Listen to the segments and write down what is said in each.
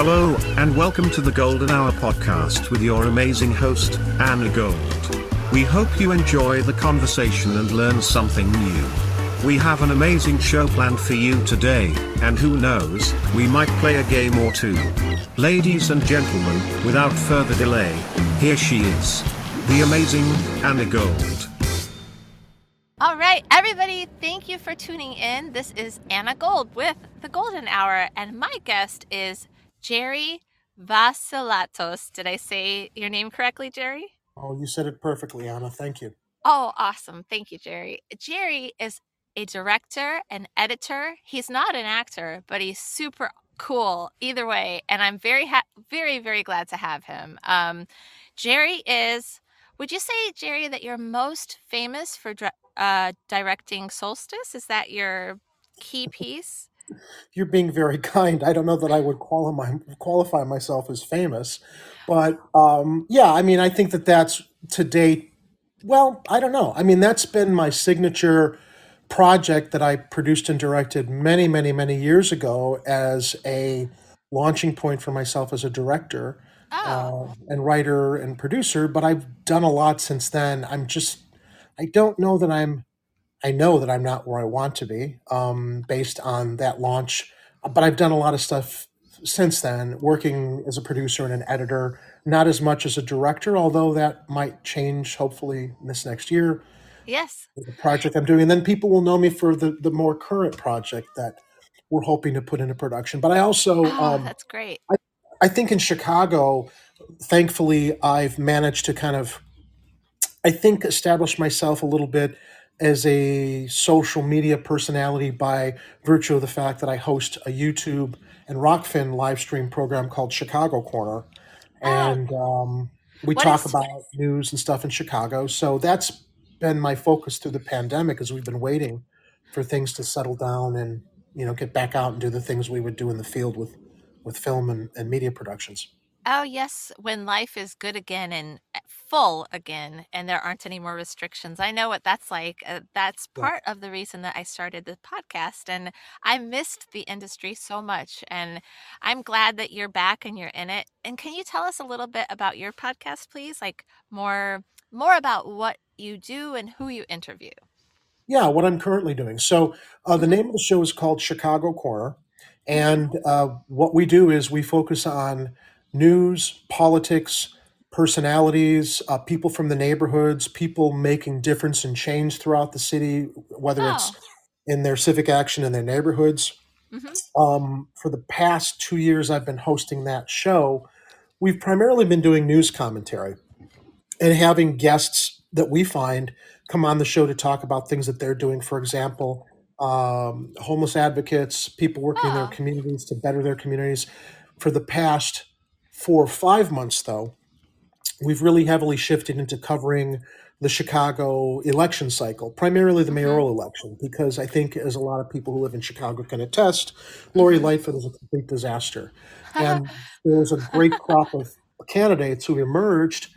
Hello, and welcome to the Golden Hour podcast with your amazing host, Anna Gold. We hope you enjoy the conversation and learn something new. We have an amazing show planned for you today, and who knows, we might play a game or two. Ladies and gentlemen, without further delay, here she is, the amazing Anna Gold. All right, everybody, thank you for tuning in. This is Anna Gold with the Golden Hour, and my guest is Jerry Vasilatos. Did I say your name correctly, Jerry? Oh, you said it perfectly, Anna. Thank you. Oh, awesome. Thank you, Jerry. Jerry is a director, an editor. He's not an actor, but he's super cool either way. And I'm very, ha- very, very glad to have him. Um, Jerry is, would you say, Jerry, that you're most famous for uh, directing Solstice? Is that your key piece? You're being very kind. I don't know that I would qualify qualify myself as famous, but um, yeah, I mean, I think that that's to date. Well, I don't know. I mean, that's been my signature project that I produced and directed many, many, many years ago as a launching point for myself as a director Oh, uh, and writer and producer. But I've done a lot since then. I'm just, I don't know that I'm I know that I'm not where I want to be um, based on that launch, but I've done a lot of stuff since then, working as a producer and an editor, not as much as a director, although that might change hopefully this next year yes. the project I'm doing. And then people will know me for the, the more current project that we're hoping to put into production. But I also, Oh, um, that's great. I think in Chicago, thankfully, I've managed to kind of, I think, establish myself a little bit as a social media personality by virtue of the fact that I host a YouTube and Rokfin live stream program called Chicago Corner. Oh, And um, we what talk about news and stuff in Chicago. So that's been my focus through the pandemic as we've been waiting for things to settle down and, you know, get back out and do the things we would do in the field with, with film and, and media productions. oh, yes, when life is good again and full again, and there aren't any more restrictions. I know what that's like. Uh, that's Yeah. part of the reason that I started the podcast, and I missed the industry so much. And I'm glad that you're back and you're in it. And can you tell us a little bit about your podcast, please? Like more, more about what you do and who you interview. Yeah, what I'm currently doing. So uh, the hmm name of the show is called Chicago Corner, and uh, what we do is we focus on news, politics, personalities, uh, people from the neighborhoods, people making difference and change throughout the city, whether it's Oh, in their civic action in their neighborhoods. hmm Um, for the past two years, I've been hosting that show. We've primarily been doing news commentary and having guests that we find come on the show to talk about things that they're doing. For example, um, homeless advocates, people working in their oh, communities to better their communities. For the past four or five months, though, we've really heavily shifted into covering the Chicago election cycle, primarily the hmm mayoral election, because I think, as a lot of people who live in Chicago can attest, Lori hmm Lightfoot is a complete disaster. And there was a great crop of candidates who emerged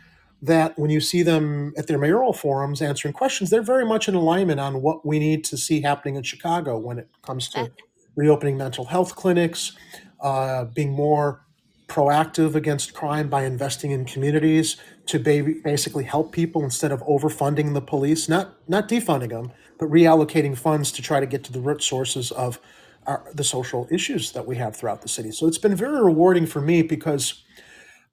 that when you see them at their mayoral forums answering questions, they're very much in alignment on what we need to see happening in Chicago when it comes to reopening mental health clinics, uh, being more proactive against crime by investing in communities to ba- basically help people instead of overfunding the police, not not defunding them, but reallocating funds to try to get to the root sources of our, the social issues that we have throughout the city. So it's been very rewarding for me because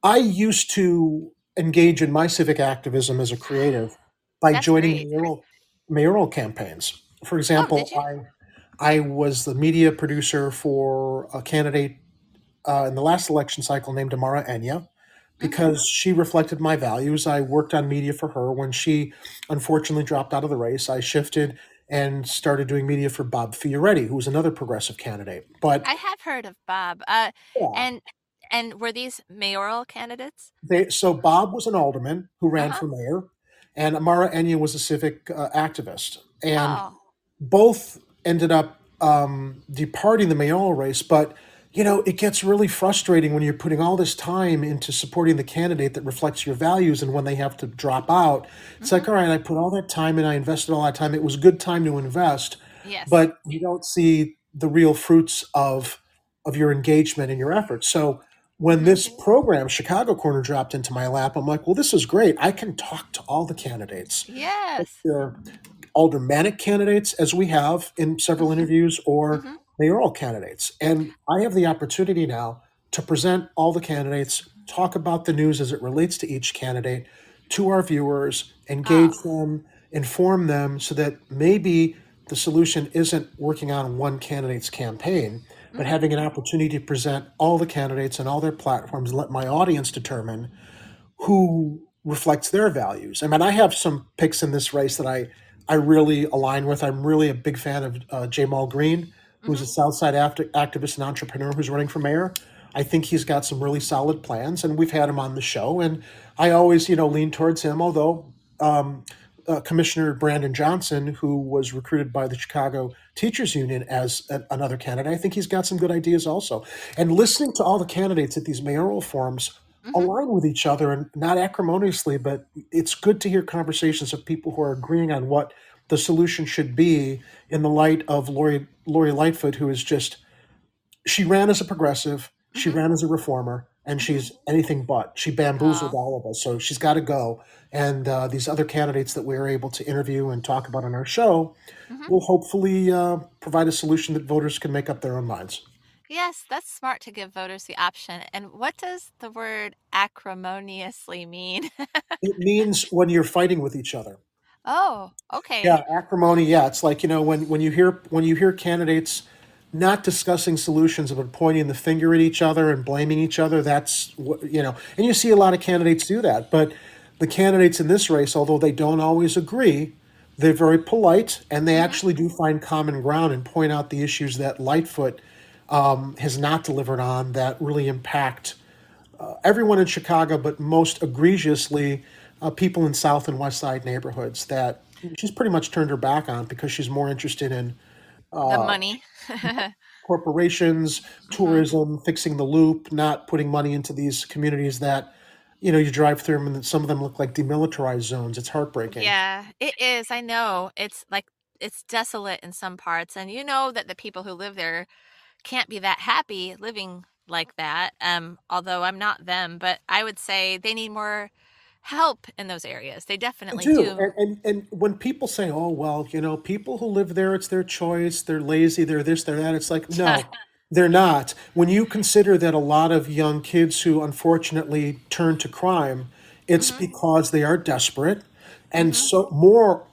I used to engage in my civic activism as a creative by that's joining mayoral mayoral campaigns. For Oh, example, you? I I was the media producer for a candidate uh, in the last election cycle named Amara Enyia hmm because she reflected my values. I worked on media for her. When she unfortunately dropped out of the race, I shifted and started doing media for Bob Fioretti, who was another progressive candidate. But I have heard of Bob. Uh, yeah, and and were these mayoral candidates? they, so Bob was an alderman who ran huh. for mayor, and Amara Enyia was a civic uh, activist. And Oh, both ended up um, departing the mayoral race. But you know, it gets really frustrating when you're putting all this time into supporting the candidate that reflects your values, and when they have to drop out, it's hmm like, all right, I put all that time and I invested all that time. It was a good time to invest, yes. but you don't see the real fruits of of your engagement and your efforts. So when this program, Chicago Corner, dropped into my lap, I'm like, well, this is great. I can talk to all the candidates. Yes. They're aldermanic candidates, as we have in several interviews, or hmm mayoral candidates. And I have the opportunity now to present all the candidates, talk about the news as it relates to each candidate to our viewers, engage Oh. them, inform them so that maybe the solution isn't working on one candidate's campaign, but hmm having an opportunity to present all the candidates and all their platforms let my audience determine who reflects their values. I mean, I have some picks in this race that I I really align with. I'm really a big fan of uh, Ja'Mal Green, who's hmm a Southside act- activist and entrepreneur who's running for mayor. I think he's got some really solid plans, and we've had him on the show. And I always, you know, lean towards him. Although um, uh, Commissioner Brandon Johnson, who was recruited by the Chicago Teachers Union as a- another candidate, I think he's got some good ideas also. And listening to all the candidates at these mayoral forums hmm align with each other and not acrimoniously, but it's good to hear conversations of people who are agreeing on what the solution should be in the light of Lori Lori Lightfoot, who is just she ran as a progressive, she hmm ran as a reformer, and she's anything but. She bamboozled all of us, so she's got to go. And uh, these other candidates that we are able to interview and talk about on our show hmm will hopefully uh, provide a solution that voters can make up their own minds. Yes, that's smart to give voters the option. And what does the word acrimoniously mean? It means when you're fighting with each other. Oh, okay. Yeah, acrimony. Yeah, it's like you know when when you hear when you hear candidates not discussing solutions but pointing the finger at each other and blaming each other. That's what you know, and you see a lot of candidates do that. But the candidates in this race, although they don't always agree, they're very polite and they hmm actually do find common ground and point out the issues that Lightfoot um, has not delivered on that really impact everyone in Chicago, but most egregiously uh, people in South and West Side neighborhoods that she's pretty much turned her back on because she's more interested in The money. corporations, hmm tourism, fixing the loop, not putting money into these communities that, you know, you drive through them and some of them look like demilitarized zones. It's heartbreaking. Yeah, it is. I know. It's like it's desolate in some parts, and you know that the people who live there can't be that happy living like that. Um, although I'm not them, but I would say they need more help in those areas. They definitely do. do. And, and and when people say, "Oh, well, you know, people who live there, it's their choice. They're lazy. They're this. They're that." It's like, no, they're not. When you consider that a lot of young kids who unfortunately turn to crime, it's hmm because they are desperate, and hmm so more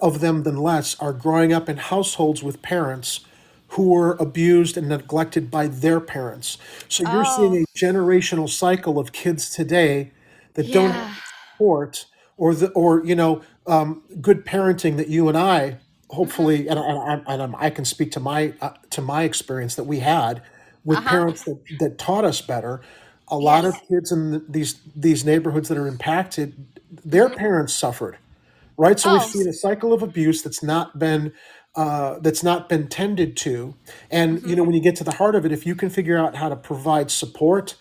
of them than less are growing up in households with parents who were abused and neglected by their parents. So you're seeing Oh, a generational cycle of kids today that don't support or the or you know um, good parenting that you and I hopefully and, and, and, and I'm- I can speak to my uh, to my experience that we had with Uh-huh. parents that, that taught us better. A lot of kids in the, these these neighborhoods that are impacted, their hmm parents suffered right? So we've Oh, seen a cycle of abuse that's not been uh, that's not been tended to, and you hmm know when you get to the heart of it, if you can figure out how to provide support,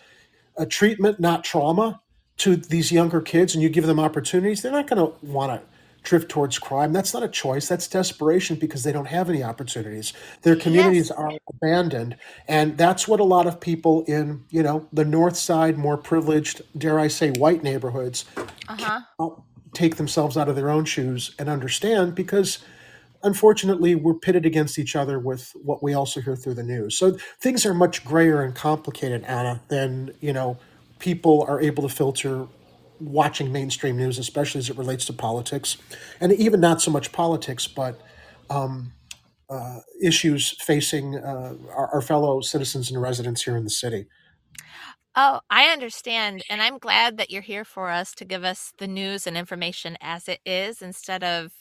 a treatment, not trauma, to these younger kids, and you give them opportunities, they're not going to want to drift towards crime. That's not a choice. That's desperation because they don't have any opportunities. Their communities yes. are abandoned, and that's what a lot of people in you know the North Side, more privileged, dare I say, white neighborhoods Uh-huh. take themselves out of their own shoes and understand because unfortunately we're pitted against each other with what we also hear through the news so things are much grayer and complicated anna than you know people are able to filter watching mainstream news especially as it relates to politics and even not so much politics but issues facing uh, our, our fellow citizens and residents here in the city Oh, I understand. And I'm glad that you're here for us to give us the news and information as it is instead of,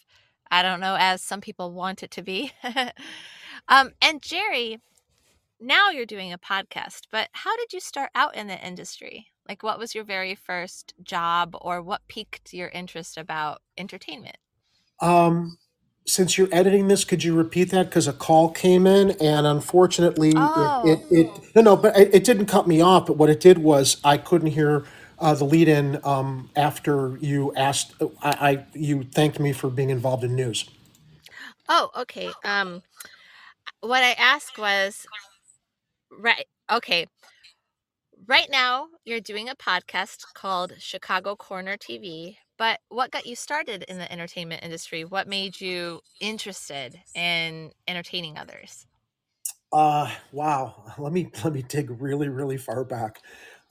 I don't know, as some people want it to be. um, and Jerry, now you're doing a podcast, but how did you start out in the industry? Like, what was your very first job or what piqued your interest about entertainment? Um, since you're editing this, could you repeat that? Because a call came in, and unfortunately, it Oh, it, it no no, but it, it didn't cut me off. But what it did was I couldn't hear uh, the lead in um, after you asked. I, I you thanked me for being involved in news. oh, okay. Um, what I asked was, right, okay. right now you're doing a podcast called Chicago Corner TV. But what got you started in the entertainment industry? What made you interested in entertaining others? Uh, wow. Let me let me dig really, really far back.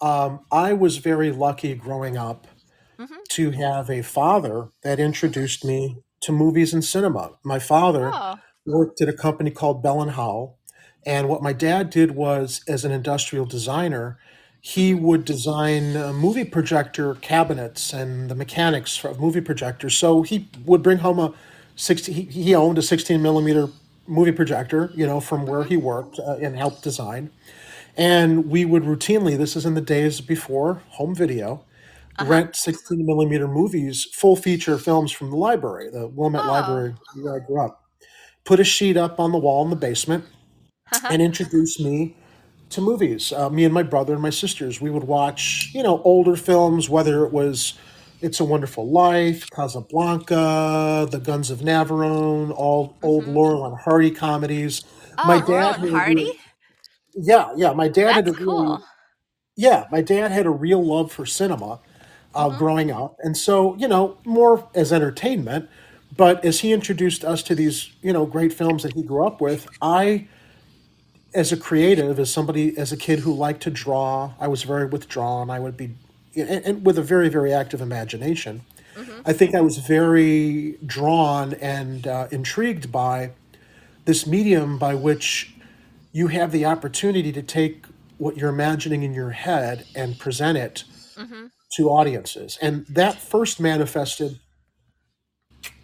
Um, I was very lucky growing up hmm to have a father that introduced me to movies and cinema. My father Oh, worked at a company called Bell and Howell, and what my dad did was, as an industrial designer, he would design uh, movie projector cabinets and the mechanics for movie projectors. So he would bring home a 60. He, he owned a 16 millimeter movie projector, you know, from where he worked uh, and helped design. And we would routinely, this is in the days before home video, Uh huh. rent 16 millimeter movies, full feature films from the library, the Wilmette Oh, Library where I grew up. Put a sheet up on the wall in the basement uh-huh. and introduce me to movies. Uh, me and my brother and my sisters, we would watch, you know, older films, whether it was It's a Wonderful Life, Casablanca, The Guns of Navarone, all old hmm Laurel and Hardy comedies. My Oh, Laurel dad and had a real, Hardy? yeah, yeah, my dad had a That's real, cool. yeah, my dad had a real love for cinema uh, hmm growing up. And so, you know, more as entertainment. But as he introduced us to these, you know, great films that he grew up with, I, as a creative, as somebody, as a kid who liked to draw, I was very withdrawn. I would be, and, and with a very, very active imagination. hmm I think I was very drawn and uh, intrigued by this medium by which you have the opportunity to take what you're imagining in your head and present it hmm to audiences. And that first manifested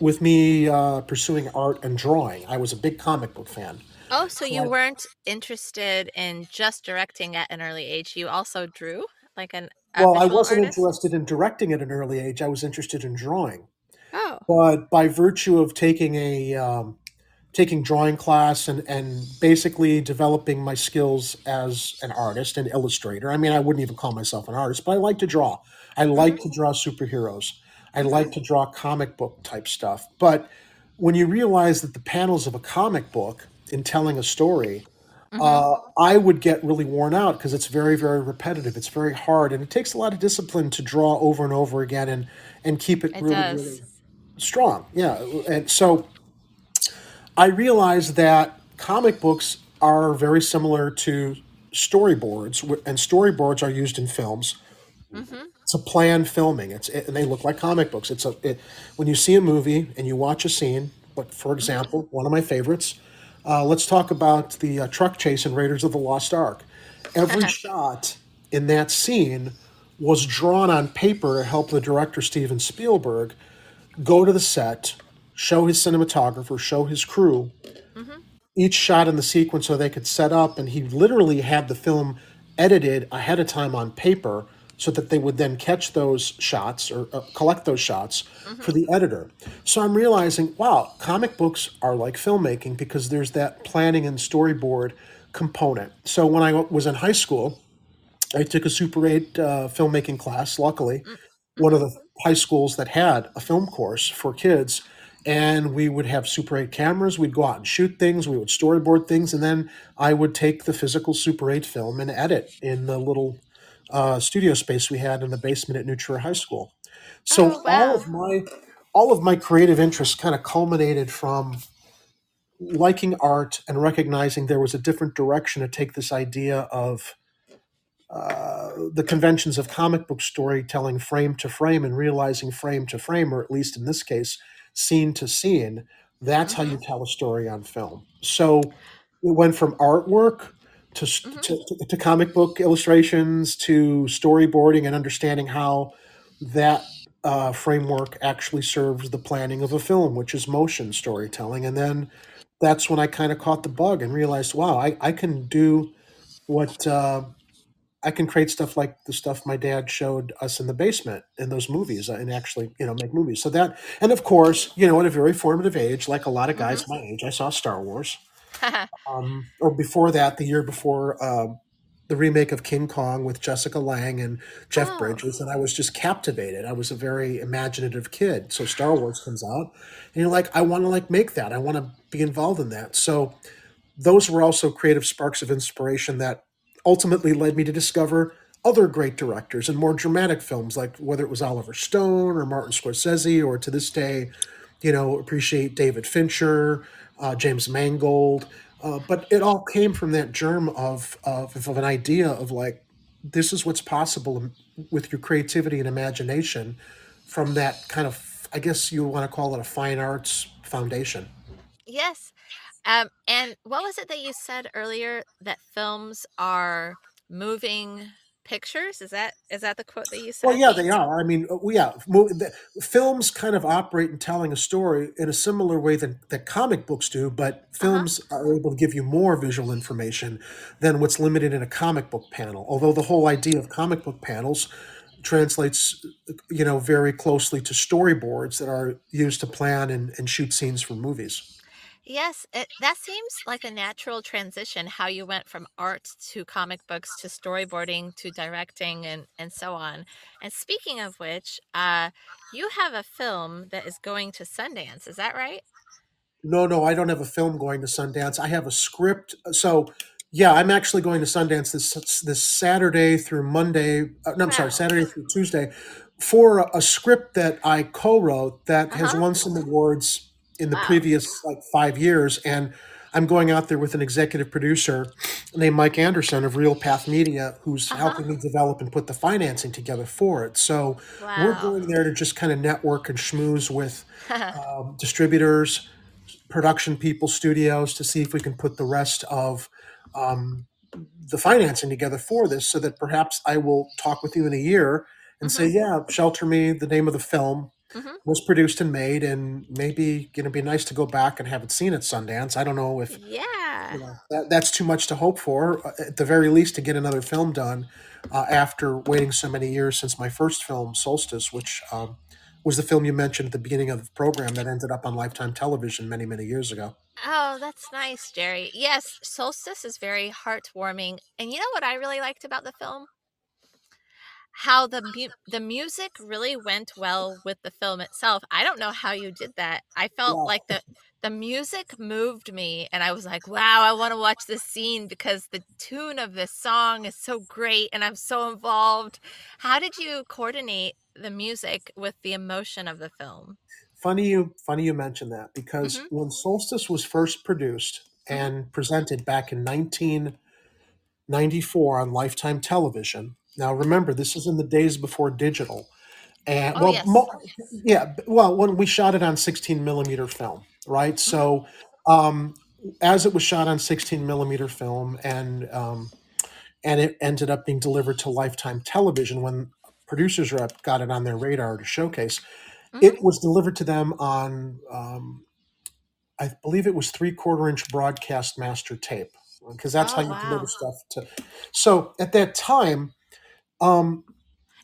with me uh, pursuing art and drawing. I was a big comic book fan. Oh, so you weren't interested in just directing at an early age. You also drew like an well, I wasn't artist? interested in directing at an early age. I was interested in drawing. Oh. But by virtue of taking a um, taking drawing class and and basically developing my skills as an artist and illustrator. I mean, I wouldn't even call myself an artist, but I like to draw. I like to draw superheroes. I hmm like to draw comic book type stuff. But when you realize that the panels of a comic book in telling a story, hmm uh, I would get really worn out because it's very, very repetitive. It's very hard, and it takes a lot of discipline to draw over and over again and and keep it It really, really strong. Yeah, and so I realized that comic books are very similar to storyboards, and storyboards are used in films hmm to plan filming. It's and they look like comic books. It's a it, when you see a movie and you watch a scene. But for hmm example, one of my favorites. Uh, let's talk about the uh, truck chase in Raiders of the Lost Ark. Every shot in that scene was drawn on paper to help the director Steven Spielberg go to the set, show his cinematographer, show his crew. Hmm each shot in the sequence so they could set up and he literally had the film edited ahead of time on paper so that they would then catch those shots or uh, collect those shots for hmm the editor. So i'm realizing wow comic books are like filmmaking because there's that planning and storyboard component. So when i was in high school i took a super 8 uh, filmmaking class luckily one of the high schools that had a film course for kids and we would have super 8 cameras. We'd go out and shoot things. We would storyboard things and then i would take the physical super 8 film and edit in the little uh, studio space we had in the basement at new Trier high school Oh, so all wow. of my all of my creative interests kind of culminated from liking art and recognizing there was a different direction to take this idea of uh, the conventions of comic book storytelling frame to frame and realizing frame to frame, or at least in this case, scene to scene. That's how you hmm tell a story on film. So it went from artwork to, hmm to, to comic book illustrations to storyboarding and understanding how that uh, framework actually serves the planning of a film, which is motion storytelling. And then that's when I kind of caught the bug and realized, wow, I, I can do what. Uh, I can create stuff like the stuff my dad showed us in the basement in those movies uh, and actually, you know, make movies. So that, and of course, you know, at a very formative age, like a lot of guys my age, I saw Star Wars. Um, or before that, the year before uh, the remake of King Kong with Jessica Lange and Jeff oh. Bridges, and I was just captivated. I was a very imaginative kid. So Star Wars comes out, and you're like, I want to like make that. I want to be involved in that. So those were also creative sparks of inspiration that ultimately led me to discover other great directors and more dramatic films, like whether it was Oliver Stone or Martin Scorsese, or to this day, you know, appreciate David Fincher, uh, James Mangold. Uh, but it all came from that germ of, of of an idea of like, this is what's possible with your creativity and imagination, from that kind of, I guess you want to call it a fine arts foundation. Yes. Um, and what was it that you said earlier that films are moving pictures? Is that is that the quote that you said? Well, yeah, they are. I mean, uh, yeah, films kind of operate in telling a story in a similar way that, that comic books do, but Uh-huh. films are able to give you more visual information than what's limited in a comic book panel. Although the whole idea of comic book panels translates, you know, very closely to storyboards that are used to plan and, and shoot scenes for movies. Yes, it, that seems like a natural transition. How you went from art to comic books to storyboarding to directing and and so on. And speaking of which, uh, you have a film that is going to Sundance. Is that right? No, no, I don't have a film going to Sundance. I have a script. So, yeah, I'm actually going to Sundance this this Saturday through Monday. Uh, no, I'm sorry, Saturday through Tuesday, for a, a script that I co-wrote that has Uh-huh. won some awards in the Wow. previous like five years, and I'm going out there with an executive producer named Mike Anderson of Real Path Media, who's Uh-huh. helping me develop and put the financing together for it. So we're going there to just kind of network and schmooze with um, distributors, production people, studios to see if we can put the rest of um, the financing together for this so that perhaps I will talk with you in a year and say, yeah, Shelter Me, the name of the film, Mhm. was produced and made, and maybe it'd be nice to go back and have it seen at Sundance. I don't know if yeah. you know that, that's too much to hope for. uh, At the very least, to get another film done uh, after waiting so many years since my first film, Solstice, which um, was the film you mentioned at the beginning of the program that ended up on Lifetime Television many, many years ago. Oh, that's nice, Jerry. Yes, Solstice is very heartwarming. And you know what I really liked about the film? How the mu- the music really went well with the film itself. I don't know how you did that. I felt Yeah. like the the music moved me and I was like, "Wow, I want to watch this scene because the tune of this song is so great and I'm so involved." How did you coordinate the music with the emotion of the film? Funny you, funny you mentioned that because Mhm. when Solstice was first produced and presented back in 1994 on Lifetime Television. Now, remember, this is in the days before digital. And Oh, well, yes. mo- yeah, well, when we shot it on 16 millimeter film, right? Mm-hmm. So, um, as it was shot on 16 millimeter film, and um, and it ended up being delivered to Lifetime Television when producers rep got it on their radar to showcase. Mhm. It was delivered to them on, um, I believe it was three quarter inch broadcast master tape because that's Oh, how you wow. deliver stuff to. So at that time, um,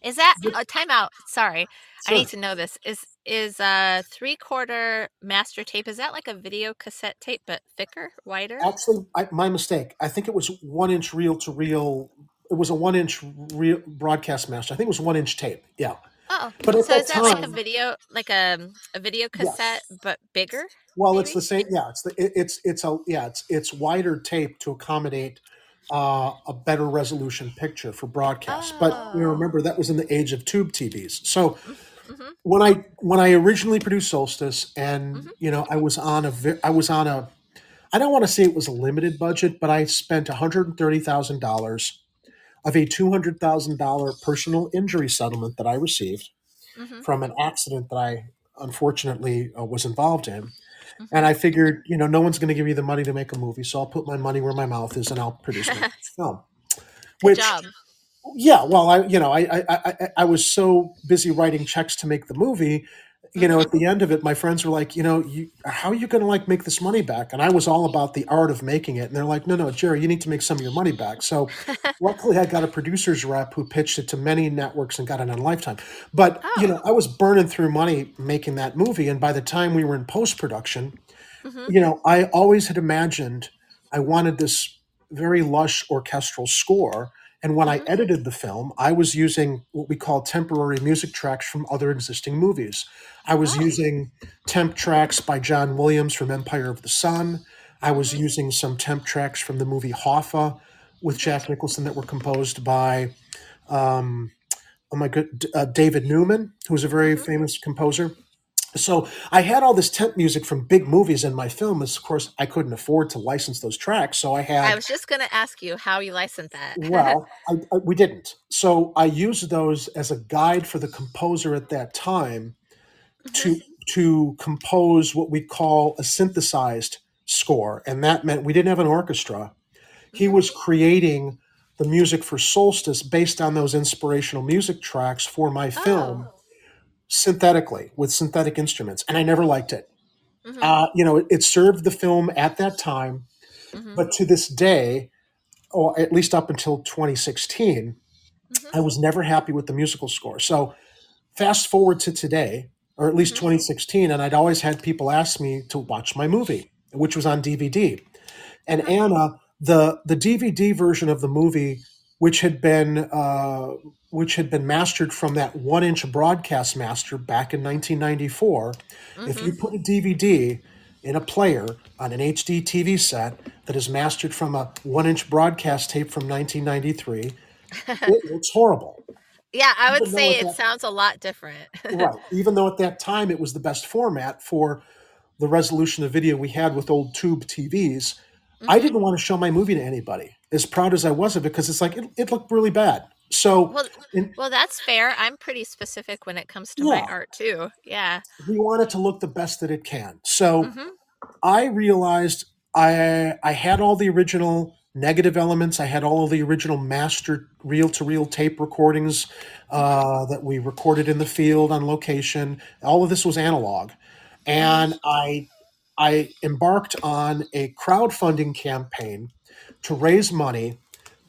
Is that a timeout? Sorry, I need to know this. Is is a three quarter master tape? Is that like a video cassette tape but thicker, wider? Actually, I, my mistake. I think it was one inch reel to reel. It was a one inch reel broadcast master. I think it was one inch tape. Yeah. Oh, But so is that like a video, like a a video cassette yes. but bigger? Well, it's the same. Yeah, it's the it, it's it's a yeah it's it's wider tape to accommodate uh, a better resolution picture for broadcast. But you know, Oh. remember that was in the age of tube TVs. So Mm-hmm. when I when I originally produced Solstice, and Mm-hmm. you know, I was on a I was on a I don't want to say it was a limited budget, but I spent one hundred and thirty thousand dollars of a two hundred thousand dollar personal injury settlement that I received hmm from an accident that I unfortunately uh, was involved in. And I figured, you know, no one's going to give me the money to make a movie, so I'll put my money where my mouth is and I'll produce my film. Which, job. yeah, well, I, you know, I, I, I I was so busy writing checks to make the movie. You know, at the end of it, my friends were like, you know, you, how are you going to like make this money back? And I was all about the art of making it. And they're like, no, no, Jerry, you need to make some of your money back. So luckily I got a producer's rep who pitched it to many networks and got it on Lifetime. But, you oh. know, I was burning through money making that movie. And by the time we were in post production, hmm you know, I always had imagined I wanted this very lush orchestral score. And when I hmm edited the film, I was using what we call temporary music tracks from other existing movies. I was Oh. using temp tracks by John Williams from Empire of the Sun. I was hmm using some temp tracks from the movie Hoffa with Jack Nicholson that were composed by um, oh my good, uh, David Newman, who was a very Mhm. famous composer. So I had all this temp music from big movies in my film. Of course, I couldn't afford to license those tracks, so I had. I was just going to ask you how you license that. well, I, I, we didn't. So I used those as a guide for the composer at that time to to compose what we call a synthesized score, and that meant we didn't have an orchestra. He Mhm. was creating the music for Solstice based on those inspirational music tracks for my film Oh. Synthetically with synthetic instruments, and I never liked it. Mhm. Uh, you know, it, it served the film at that time, Mhm. but to this day, or at least up until 2016, Mhm. I was never happy with the musical score. So fast forward to today, or at least Mhm. 2016, and I'd always had people ask me to watch my movie, which was on DVD. And Mhm. Anna, the the DVD version of the movie, which had been uh, which had been mastered from that one inch broadcast master back in 1994, if you put a DVD in a player on an HD TV set that is mastered from a one inch broadcast tape from 1993, it looks horrible. yeah, I would Even say it that sounds a lot different. right, even though at that time it was the best format for the resolution of video we had with old tube TVs, I Mhm. didn't want to show my movie to anybody, as proud as I was of it, because it's like it, it looked really bad. So, Well, in, well, that's fair. I'm pretty specific when it comes to my art too. Yeah. we want it to look the best that it can. So, Mhm. I realized I I had all the original negative elements. I had all of the original master reel to reel tape recordings uh, that we recorded in the field on location. All of this was analog, and I I embarked on a crowdfunding campaign to raise money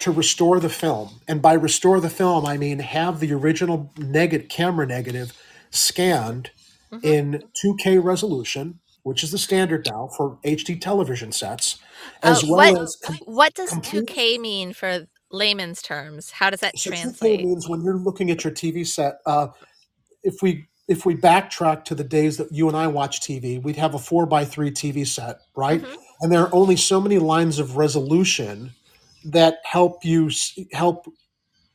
to restore the film. And by restore the film, I mean have the original negative camera negative scanned Mhm. in 2K resolution, which is the standard now for HD television sets, as Oh, well what as com- what does complete 2K mean for layman's terms? How does that so 2K translate? means when you're looking at your TV set, uh, if we if we backtrack to the days that you and I watch TV, we'd have a four by three TV set, right? Mhm. And there are only so many lines of resolution that help you help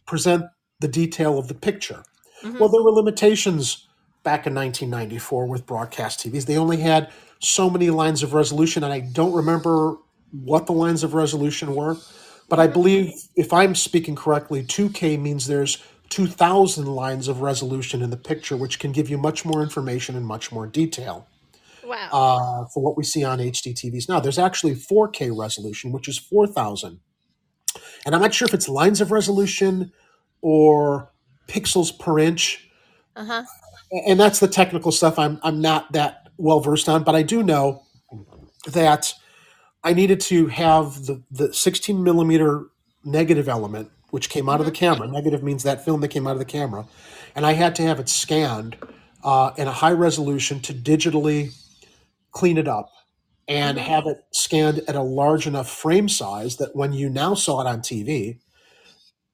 present the detail of the picture. Mhm. Well, there were limitations back in 1994 with broadcast TVs. They only had so many lines of resolution, and I don't remember what the lines of resolution were, but I Mhm. believe, if I'm speaking correctly, 2K means there's 2,000 lines of resolution in the picture, which can give you much more information and much more detail Wow. uh, for what we see on HD TVs now. There's actually 4K resolution, which is 4,000. And I'm not sure if it's lines of resolution or pixels per inch Uh-huh. and that's the technical stuff I'm I'm not that well versed on, but I do know that I needed to have the the 16 millimeter negative element, which came out of the Mhm. camera. Negative means that film that came out of the camera, and I had to have it scanned uh, in a high resolution to digitally clean it up and Mhm. have it scanned at a large enough frame size that when you now saw it on TV,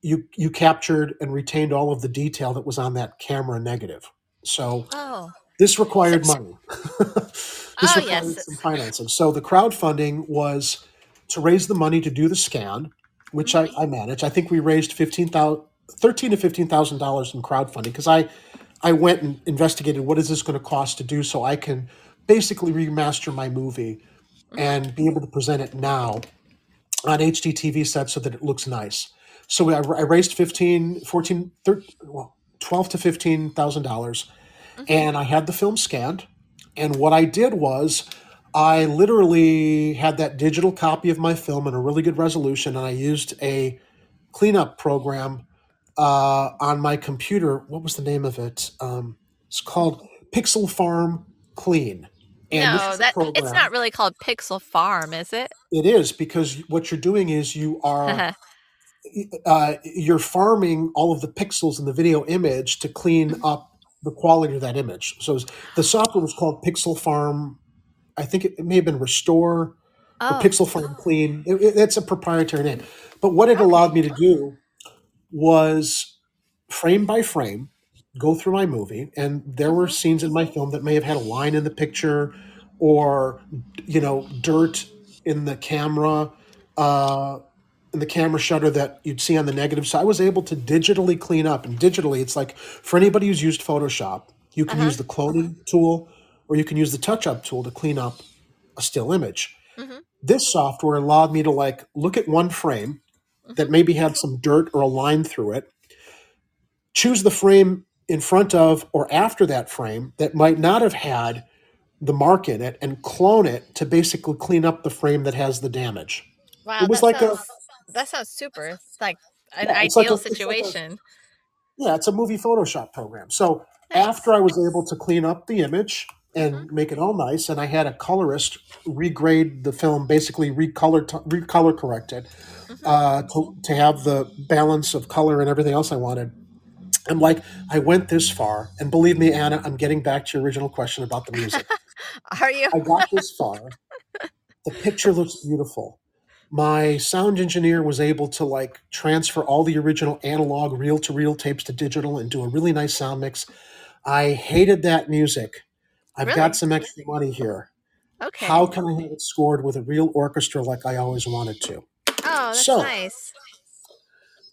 you you captured and retained all of the detail that was on that camera negative. So Oh. this required money. this oh required yes. some financing. So the crowdfunding was to raise the money to do the scan, which Mhm. I, I managed. I think we raised fifteen thousand, thirteen to fifteen thousand dollars in crowdfunding because I I went and investigated what is this going to cost to do so I can basically remaster my movie and be able to present it now on HDTV sets so that it looks nice. So I, I raised 15, 14, 13, well, 12 to $15,000 Mhm. and I had the film scanned. And what I did was I literally had that digital copy of my film in a really good resolution and I used a cleanup program uh, on my computer. What was the name of it? Um, it's called Pixel Farm Clean. And No, that it's not really called Pixel Farm, is it? It is because what you're doing is you are uh, you're farming all of the pixels in the video image to clean up the quality of that image. So it's- the software was called Pixel Farm. I think it, it may have been Restore or oh. Pixel Farm Clean. It, it- it's a proprietary name. But what it allowed me to do was frame by frame go through my movie and there were Mhm. scenes in my film that may have had a line in the picture or you know dirt in the camera uh, in the camera shutter that you'd see on the negative. So I was able to digitally clean up. And digitally, it's like for anybody who's used Photoshop, you can use the cloning tool or you can use the touch up tool to clean up a still image. hmm This software allowed me to like look at one frame that maybe had some dirt or a line through it, choose the frame in front of or after that frame that might not have had the mark in it and clone it to basically clean up the frame that has the damage. Wow, It was that like a sounds that sounds super. It's like an yeah, it's like a ideal like a situation. yeah, it's a movie Photoshop program. So Nice. after I was able to clean up the image and make it all nice, and I had a colorist regrade the film, basically recolor recolor correct it hmm uh, to to have the balance of color and everything else I wanted. I'm like, I went this far, and believe me, Anna, I'm getting back to your original question about the music. Are you? I got this far. The picture looks beautiful. My sound engineer was able to like transfer all the original analog reel to reel tapes to digital and do a really nice sound mix. I hated that music. I've got some extra money here. Okay. How can I have it scored with a real orchestra like I always wanted to? Oh, that's So nice.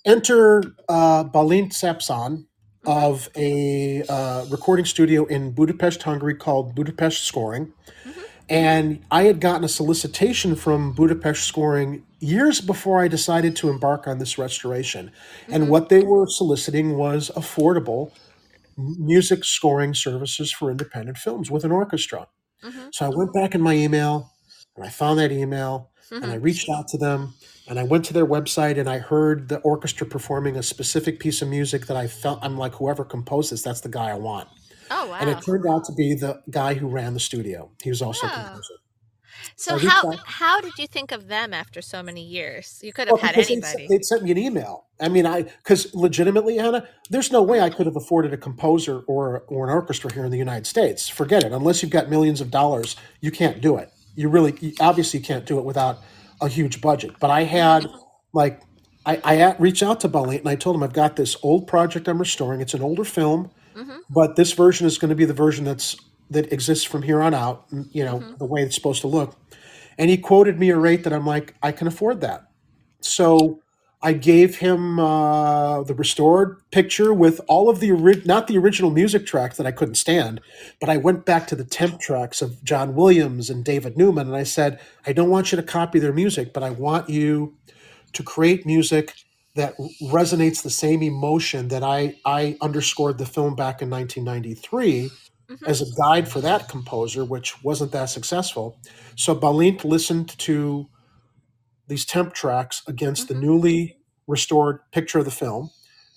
Enter uh, Balint Sapszon of a uh, recording studio in Budapest, Hungary called Budapest Scoring. hmm And I had gotten a solicitation from Budapest Scoring years before I decided to embark on this restoration. And hmm what they were soliciting was affordable music scoring services for independent films with an orchestra. hmm So I went back in my email and I found that email and I hmm reached out to them and I went to their website and I heard the orchestra performing a specific piece of music that I felt I'm like whoever composed this that's the guy I want. Oh, wow! And it turned out to be the guy who ran the studio. He was also a Oh. composer. So So how out how did you think of them after so many years? You could well have had because they'd, anybody. they'd sent me an email. I mean I because legitimately Anna, there's no way I could have afforded a composer or or an orchestra here in the United States. Forget it. Unless you've got millions of dollars, you can't do it. You really you obviously can't do it without a huge budget. But I had like I, I reached out to Balint and I told him I've got this old project I'm restoring. It's an older film, hmm but this version is going to be the version that's that exists from here on out. You know hmm the way it's supposed to look. And he quoted me a rate that I'm like I can afford that. So I gave him uh, the restored picture with all of the ori- not the original music tracks that I couldn't stand, but I went back to the temp tracks of John Williams and David Newman, and I said, I don't want you to copy their music, but I want you to create music that resonates the same emotion that I I underscored the film back in 1993 hmm as a guide for that composer, which wasn't that successful. So Balint listened to these temp tracks against the hmm newly restored picture of the film,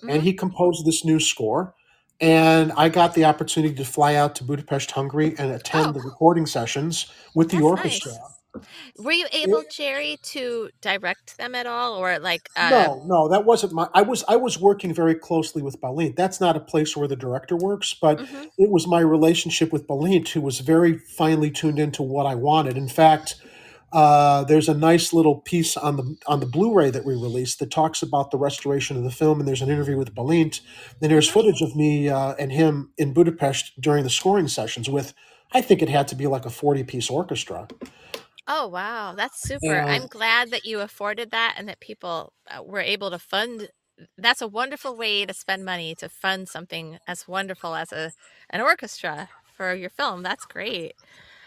and hmm he composed this new score. And I got the opportunity to fly out to Budapest, Hungary, and attend Oh, the recording sessions with the orchestra. nice. Were you It- able, Jerry, to direct them at all, or like, uh, no, no, that wasn't my. I was I was working very closely with Balint. That's not a place where the director works, but hmm it was my relationship with Balint, who was very finely tuned into what I wanted. In fact, uh, there's a nice little piece on the on the Blu-ray that we released that talks about the restoration of the film, and there's an interview with Balint, and there's footage of me uh, and him in Budapest during the scoring sessions with. I think it had to be like a 40 piece orchestra. Oh, wow. That's super. I'm glad that you afforded that and that people uh, were able to fund. That's a wonderful way to spend money to fund something as wonderful as a an orchestra for your film. That's great.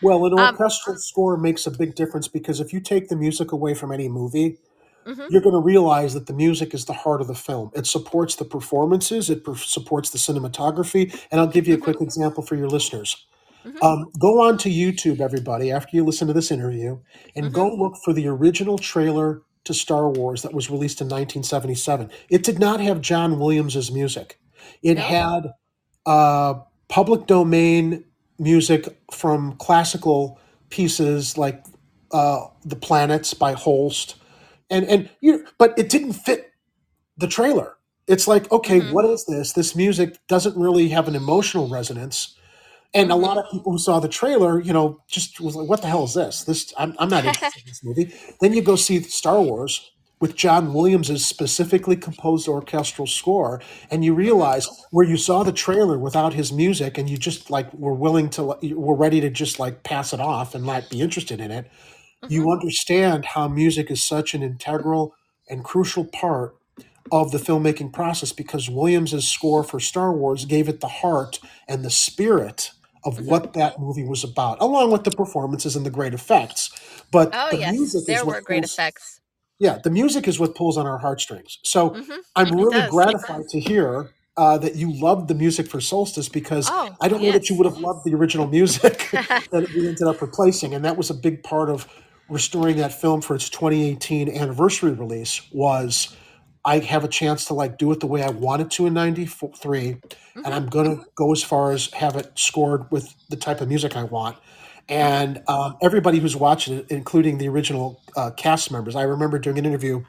Well, an Um, orchestral score makes a big difference because if you take the music away from any movie, hmm you're going to realize that the music is the heart of the film. It supports the performances, it per- supports the cinematography. And I'll give you a quick example for your listeners. hmm Um, go on to YouTube, everybody, after you listen to this interview, and hmm go look for the original trailer to Star Wars that was released in 1977. It did not have John Williams's music. It No? had uh, public domain music from classical pieces like uh, "The Planets" by Holst, and and you. But it didn't fit the trailer. It's like, okay, hmm what is this? This music doesn't really have an emotional resonance. And a hmm lot of people who saw the trailer, you know, just was like, "What the hell is this? This I'm, I'm not interested in this movie." Then you go see Star Wars with John Williams's specifically composed orchestral score, and you realize where you saw the trailer without his music, and you just like were willing to, were ready to just like pass it off and not be interested in it. hmm You understand how music is such an integral and crucial part of the filmmaking process because Williams's score for Star Wars gave it the heart and the spirit of what that movie was about, along with the performances and the great effects. But Oh, the yes, music is there were what great effects. Yeah, the music is what pulls on our heartstrings. So hmm I'm really does. gratified to hear uh, that you loved the music for Solstice because Oh, I don't know that you would have loved the original music that we ended up replacing, and that was a big part of restoring that film for its 2018 anniversary release. Was I have a chance to like do it the way I wanted to in '93, and hmm I'm gonna go as far as have it scored with the type of music I want. And um, everybody who's watching it, including the original uh, cast members, I remember doing an interview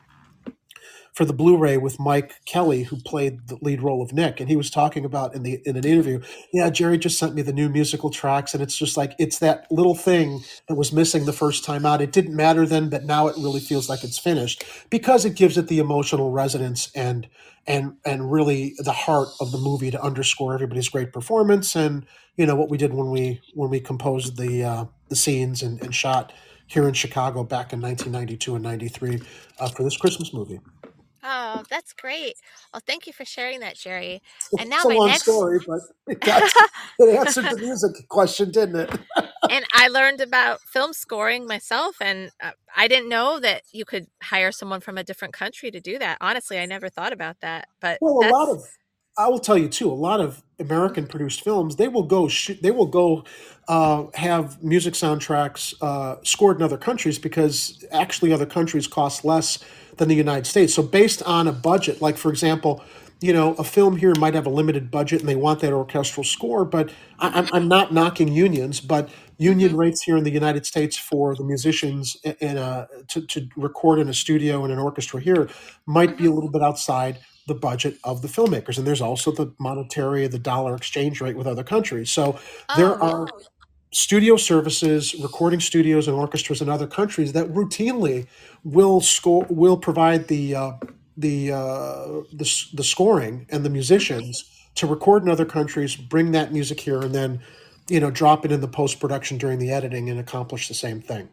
for the Blu-ray with Mike Kelly, who played the lead role of Nick, and he was talking about in the in an interview, yeah, Jerry just sent me the new musical tracks, and it's just like it's that little thing that was missing the first time out. It didn't matter then, but now it really feels like it's finished because it gives it the emotional resonance and and and really the heart of the movie to underscore everybody's great performance and you know what we did when we when we composed the uh, the scenes and, and shot here in Chicago back in 1992 and 93 uh, for this Christmas movie. Oh, that's great. Well, thank you for sharing that, Jerry. And now It's a my long next story, but it got it answered the music question, didn't it? and I learned about film scoring myself, and uh, I didn't know that you could hire someone from a different country to do that. Honestly, I never thought about that, but Well, a lot of I will tell you too. A lot of American produced films they will go shoot, they will go uh, have music soundtracks uh, scored in other countries because actually other countries cost less than the United States. So based on a budget, like for example, you know, a film here might have a limited budget and they want that orchestral score, but I, I'm, I'm not knocking unions, but union hmm rates here in the United States for the musicians in a to, to record in a studio and an orchestra here might be a little bit outside the budget of the filmmakers. And there's also the monetary, the dollar exchange rate with other countries. So there Oh, are studio services, recording studios, and orchestras in other countries that routinely will score will provide the uh, the, uh, the the scoring and the musicians to record in other countries, bring that music here, and then you know drop it in the post production during the editing and accomplish the same thing.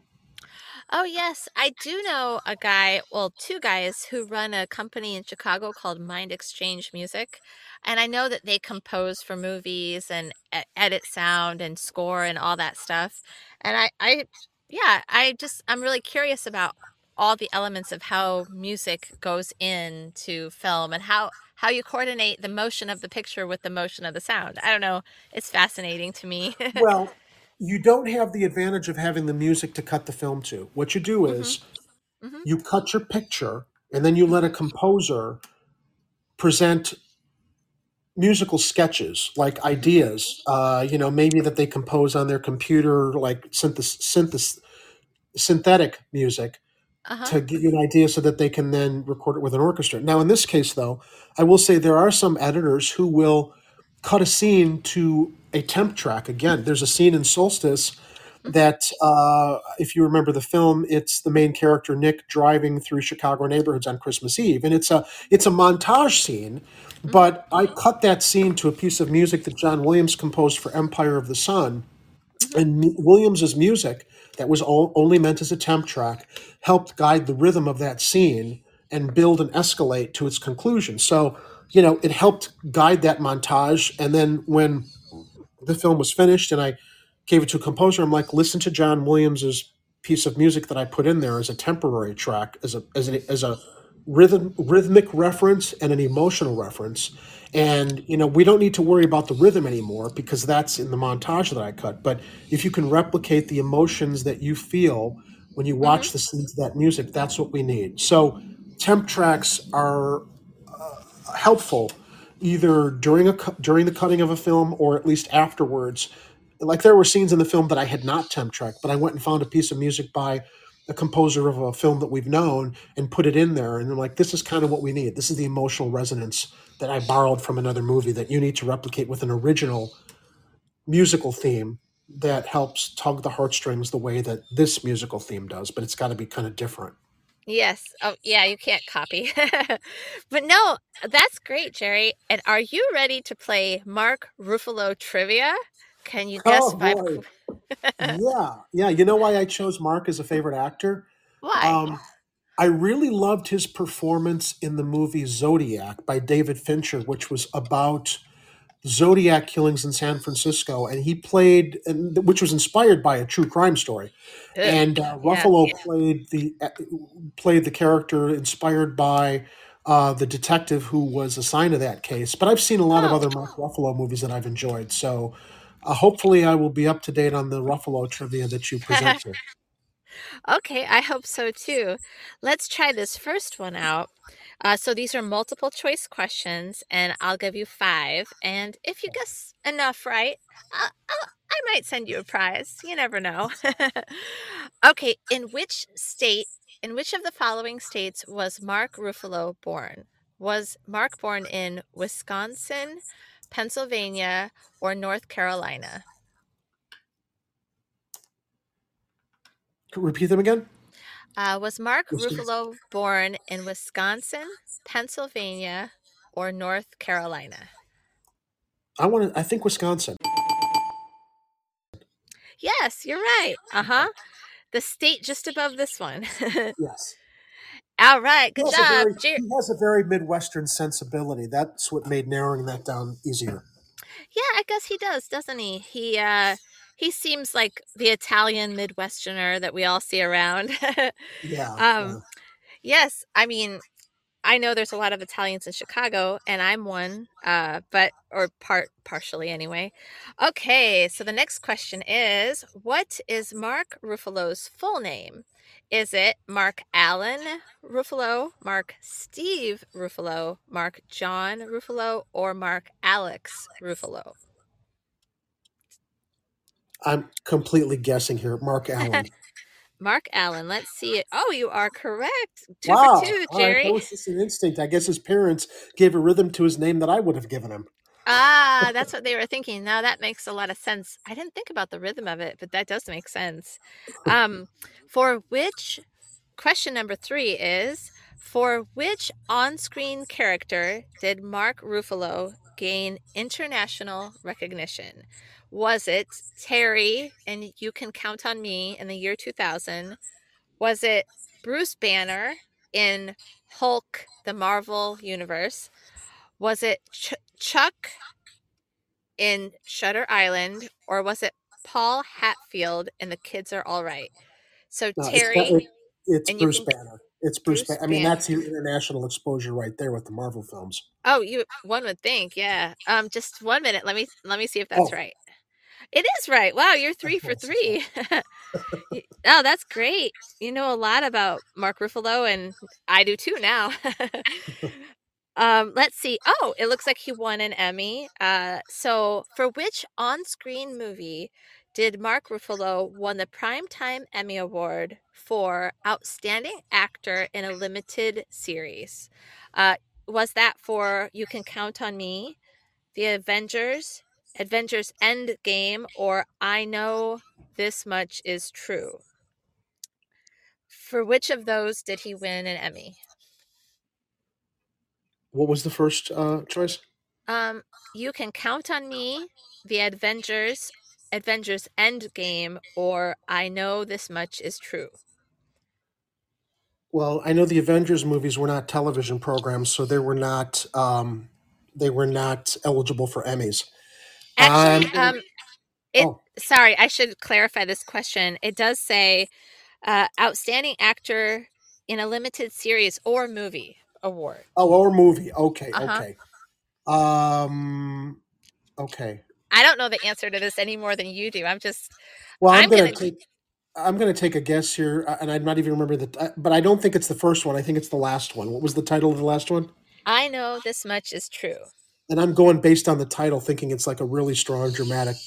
Oh, yes. I do know a guy, well, two guys who run a company in Chicago called Mind Exchange Music. And I know that they compose for movies and edit sound and score and all that stuff. And I, I, yeah, I just, I'm really curious about all the elements of how music goes into film and how how you coordinate the motion of the picture with the motion of the sound. I don't know. It's fascinating to me. Well, you don't have the advantage of having the music to cut the film to. What you do hmm is hmm you cut your picture and then you let a composer present musical sketches like ideas uh, you know maybe that they compose on their computer like synthesis, synthetic music Uh-huh. to give you an idea so that they can then record it with an orchestra now in this case though i will say there are some editors who will cut a scene to a temp track. Again there's a scene in solstice that uh, if you remember the film it's the main character nick driving through chicago neighborhoods on christmas eve. And it's a it's a montage scene hmm but i cut that scene to a piece of music that john williams composed for empire of the sun. Hmm and williams's music that was all, only meant as a temp track helped guide the rhythm of that scene and build and escalate to its conclusion. So you know it helped guide that montage. And then when the film was finished and I gave it to a composer. I'm like, listen to John Williams's piece of music that I put in there as a temporary track, as a as a as a rhythm rhythmic reference and an emotional reference. And you know, we don't need to worry about the rhythm anymore because that's in the montage that I cut. But if you can replicate the emotions that you feel when you watch mm-hmm. the scenes of that music, that's what we need. So temp tracks are uh, helpful either during a during the cutting of a film or at least afterwards. Like there were scenes in the film that I had not temp tracked, but I went and found a piece of music by a composer of a film that we've known and put it in there. And I'm like, this is kind of what we need. This is the emotional resonance that I borrowed from another movie that you need to replicate with an original musical theme that helps tug the heartstrings the way that this musical theme does, but it's got to be kind of different. Yes. Oh, yeah, you can't copy. But no, that's great, Jerry. And are you ready to play Mark Ruffalo trivia? Can you guess Oh boy. Yeah. Yeah. You know why I chose Mark as a favorite actor? why? Um, I really loved his performance in the movie Zodiac by David Fincher, which was about Zodiac killings in San Francisco, and he played, and, which was inspired by a true crime story. Good. And uh, Ruffalo yeah. played the uh, played the character inspired by uh, the detective who was assigned to that case. But I've seen a lot of Oh. other Mark Ruffalo movies that I've enjoyed, so uh, hopefully I will be up to date on the Ruffalo trivia that you present here. Okay, I hope so too. Let's try this first one out. Uh, so these are multiple choice questions, and I'll give you five. And if you guess enough right, I, I, I might send you a prize. You never know. okay, in which state, in which of the following states was Mark Ruffalo born? Was Mark born in Wisconsin, Pennsylvania, or North Carolina? Repeat them again. Uh, was Mark Ruffalo born in Wisconsin, Pennsylvania, or North Carolina? I want to. I think Wisconsin. Yes, you're right. Uh huh. The state just above this one. Yes. All right, good a job. very, Jer- he has a very Midwestern sensibility. That's what made narrowing that down easier. yeah, I guess he does, doesn't he? He uh he seems like the Italian Midwesterner that we all see around. Yeah. um yes, I mean I know there's a lot of Italians in Chicago, and I'm one, uh, but or part partially anyway. Okay, so the next question is, what is Mark Ruffalo's full name? Is it Mark Allen Ruffalo, Mark Steve Ruffalo, Mark John Ruffalo, or Mark Alex Ruffalo? I'm completely guessing here. Mark Allen. Mark Allen. Let's see it. Oh, you are correct. Two wow. for two, All right, Jerry. That was just an instinct. I guess his parents gave a rhythm to his name that I would have given him. Ah, that's what they were thinking. Now that makes a lot of sense. I didn't think about the rhythm of it, but that does make sense. Um, for which question number three is for which on-screen character did Mark Ruffalo gain international recognition? Was it Terry and You Can Count on Me in the year 2000? Was it Bruce Banner in Hulk the Marvel Universe? Was it Ch- Chuck in Shutter Island, or was it Paul Hatfield in The Kids Are All Right? So No, Terry, it- it's Bruce can- Banner. It's Bruce. Bruce Banner. I mean, that's your international exposure right there with the Marvel films. oh, you one would think, yeah. Um, just one minute. Let me let me see if that's Oh. right. It is right. Wow, you're three for three. Oh, that's great. You know a lot about Mark Ruffalo, and I do too now. um, let's see. Oh, it looks like he won an Emmy. Uh, so for which on-screen movie did Mark Ruffalo won the Primetime Emmy Award for Outstanding Actor in a Limited Series? Uh, was that for You Can Count on Me, The Avengers, Avengers Endgame, or I Know This Much Is True? For which of those did he win an Emmy? What was the first uh, choice? Um, You Can Count on Me, The Avengers, Avengers Endgame, or I Know This Much Is True. Well, I know the Avengers movies were not television programs, so they were not um, they were not eligible for Emmys. Actually, Um, um, it. oh. Sorry, I should clarify this question. It does say uh, Outstanding Actor in a Limited Series or Movie Award. Oh, or movie. Okay, Uh-huh. okay. Um, okay. I don't know the answer to this any more than you do. I'm just Well, I'm, I'm gonna, gonna- take. I'm gonna take a guess here, uh, and I'm not even remember the. uh, But I don't think it's the first one. I think it's the last one. What was the title of the last one? I know this much is true. And I'm going based on the title, thinking it's like a really strong dramatic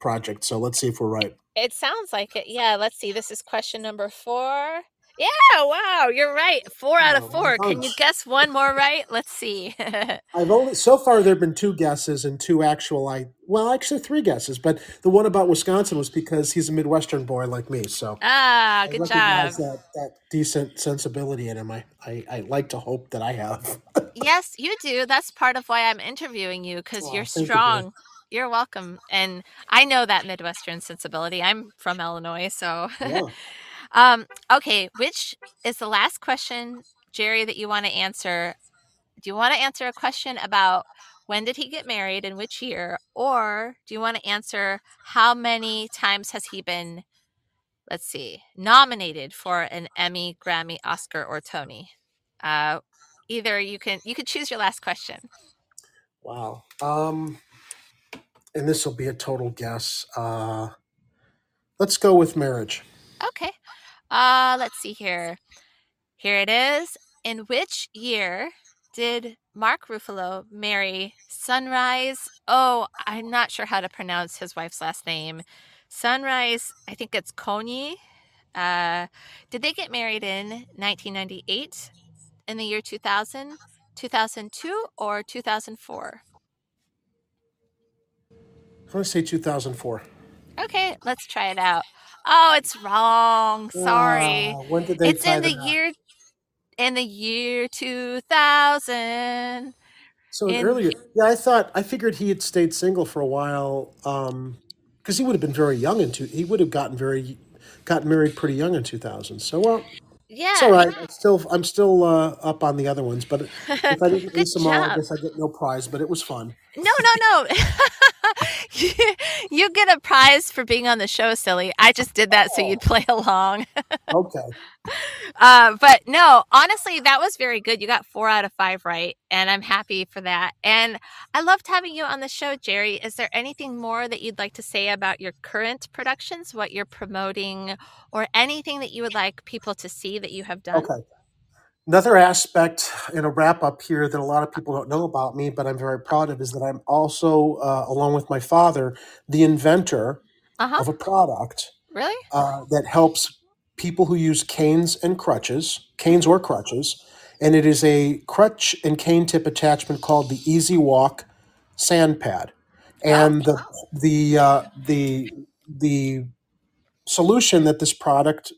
project. So let's see if we're right. It sounds like it. Yeah, let's see. This is question number four. Yeah, wow, you're right. Four out of four. Can you guess one more right? Let's see. I've only so far there have been two guesses and two actual. I well, actually three guesses, but the one about Wisconsin was because he's a Midwestern boy like me. So ah, I good job. that that decent sensibility in him. I, I I like to hope that I have. Yes, you do. That's part of why I'm interviewing you because you're thank you, strong. You're welcome. And I know that Midwestern sensibility. I'm from Illinois, so. Yeah. Um, okay, which is the last question, Jerry, that you want to answer? Do you want to answer a question about when did he get married and which year? Or do you want to answer how many times has he been, let's see, nominated for an Emmy, Grammy, Oscar, or Tony? Uh, either you can you could choose your last question. Wow. Um, and this will be a total guess. Uh, let's go with marriage. Okay. Uh, let's see here. Here it is. In which year did Mark Ruffalo marry Sunrise? Oh, I'm not sure how to pronounce his wife's last name. Sunrise, I think it's Coney. Uh, did they get married in 1998, in the year 2000, 2002, or 2004? I'm going to say 2004. Okay, let's try it out. Oh, it's wrong. Sorry. Wow. When did they It's in the knot? year in the year 2000. So In earlier, yeah, I thought I figured he had stayed single for a while, um, because he would have been very young in two. He would have gotten very, gotten married pretty young in 2000. So well, yeah, it's all yeah. right. I'm still, I'm still uh, up on the other ones, but if I didn't ace them all, I guess I get no prize. But it was fun. No, no, no. you, you get a prize for being on the show, silly. I just did that so you'd Oh, play along. okay. Uh, but no, honestly, that was very good. You got four out of five right, and I'm happy for that. And I loved having you on the show, Jerry. Is there anything more that you'd like to say about your current productions, what you're promoting, or anything that you would like people to see that you have done? Okay. Another aspect in a wrap up here that a lot of people don't know about me, but I'm very proud of, is that I'm also, uh, along with my father, the inventor Uh huh. of a product Really? uh, that helps people who use canes and crutches, canes or crutches, and it is a crutch and cane tip attachment called the Easy Walk Sand Pad, and the the uh, the the solution that this product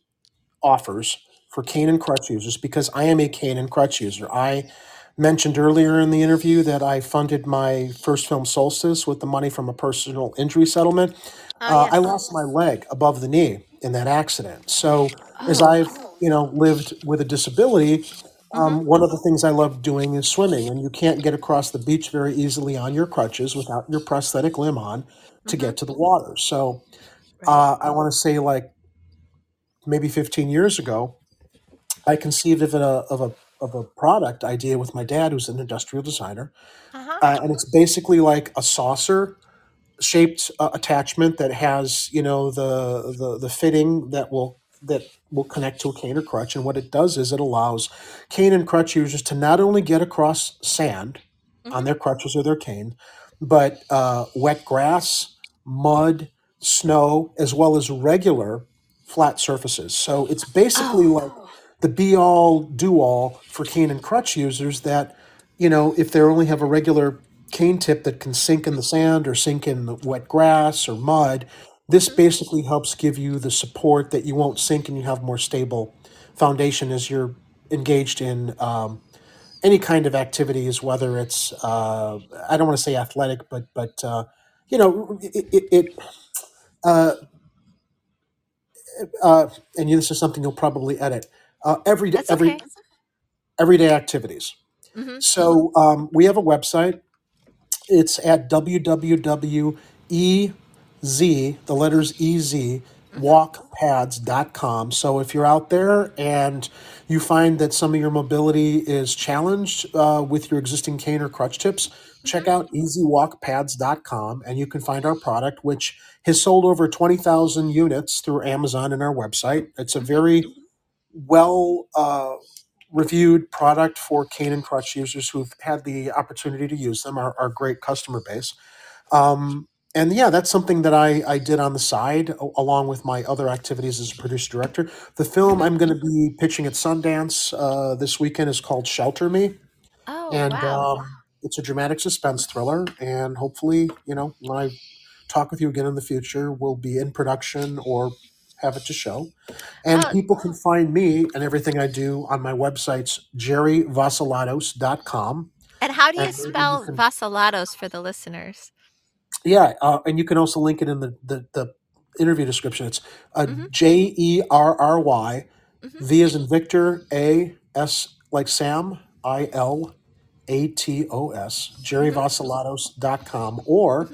offers for cane and crutch users because I am a cane and crutch user. I mentioned earlier in the interview that I funded my first film Solstice with the money from a personal injury settlement. oh Uh, I yes. lost my leg above the knee in that accident. So as Oh. I've you know lived with a disability, Mm-hmm. um, one of the things I love doing is swimming, and you can't get across the beach very easily on your crutches without your prosthetic limb on to Mm-hmm. get to the water. So Right. uh, I want to say like maybe 15 years ago, I conceived of a of a of a product idea with my dad, who's an industrial designer, Uh huh. uh, and it's basically like a saucer shaped uh, attachment that has you know the, the the fitting that will that will connect to a cane or crutch. And what it does is it allows cane and crutch users to not only get across sand on Mm-hmm. their crutches or their cane, but uh, wet grass, mud, snow, as well as regular flat surfaces. So it's basically Oh. like the be all do all for cane and crutch users that, you know, if they only have a regular cane tip that can sink in the sand or sink in the wet grass or mud, this basically helps give you the support that you won't sink and you have more stable foundation as you're engaged in um, any kind of activities, whether it's uh, I don't want to say athletic, but but uh, you know it, it, it uh, uh, and this is something you'll probably edit uh, every That's every okay. everyday activities. Mm-hmm. So um, we have a website. It's at www.ez, the letters ez, walkpads.com. So if you're out there and you find that some of your mobility is challenged uh, with your existing cane or crutch tips, check out ezwalkpads.com and you can find our product, which has sold over 20,000 units through Amazon and our website. It's a very well uh, reviewed product for cane and crutch users who've had the opportunity to use them, our, our great customer base. Um, and yeah, that's something that I, I did on the side a- along with my other activities as a producer director. The film I'm going to be pitching at Sundance uh, this weekend is called Shelter Me. Oh And wow. um, it's a dramatic suspense thriller. And hopefully, you know, when I talk with you again in the future, we'll be in production or have it to show. And Oh, people can find me and everything I do on my websites, jerryvasilatos.com. and how do you And you spell can for the listeners? Yeah, uh, and you can also link it in the, the, the interview description. It's uh, mm-hmm. J E R R Y, mm-hmm. V as in Victor, A S like Sam, I L A T O S, mm-hmm. jerryvasilatos.com, or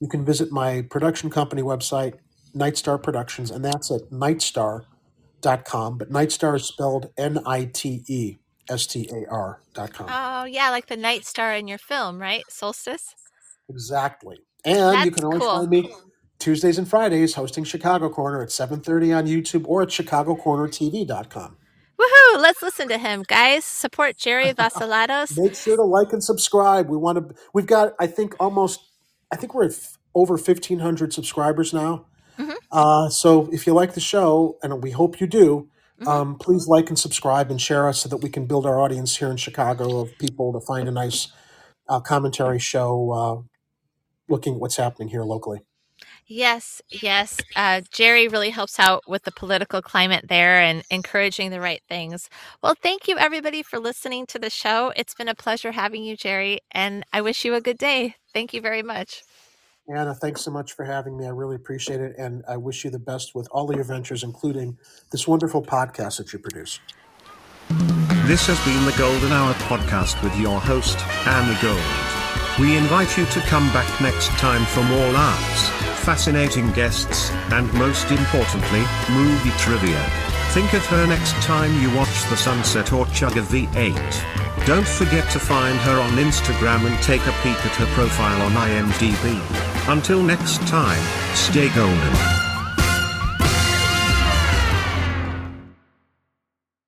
you can visit my production company website, Nitestar Productions, and that's at nitestar.com. But Nitestar is spelled N I T E S T A R.com. Oh, yeah, like the night star in your film, right? Solstice. Exactly. And you can always cool. find me Tuesdays and Fridays hosting Chicago Corner at 7.30 on YouTube or at chicagocornertv.com. Woohoo! Let's listen to him, guys. Support Jerry Vasilatos. Make sure to like and subscribe. We want to. We've got, I think, almost. I think we're at f- over fifteen hundred subscribers now. Mhm. Uh, so if you like the show, and we hope you do, Mhm. um, please like and subscribe and share us so that we can build our audience here in Chicago of people to find a nice uh, commentary show, uh, looking at what's happening here locally. Yes, yes. Uh, Jerry really helps out with the political climate there and encouraging the right things. Well, thank you, everybody, for listening to the show. It's been a pleasure having you, Jerry, and I wish you a good day. Thank you very much. Anna, thanks so much for having me. I really appreciate it, and I wish you the best with all of your ventures, including this wonderful podcast that you produce. This has been the Golden Hour podcast with your host, Anna Gold. We invite you to come back next time for more laughs, fascinating guests, and most importantly, movie trivia. Think of her next time you watch The Sunset or chug a V8. Don't forget to find her on Instagram and take a peek at her profile on IMDb. Until next time, stay golden.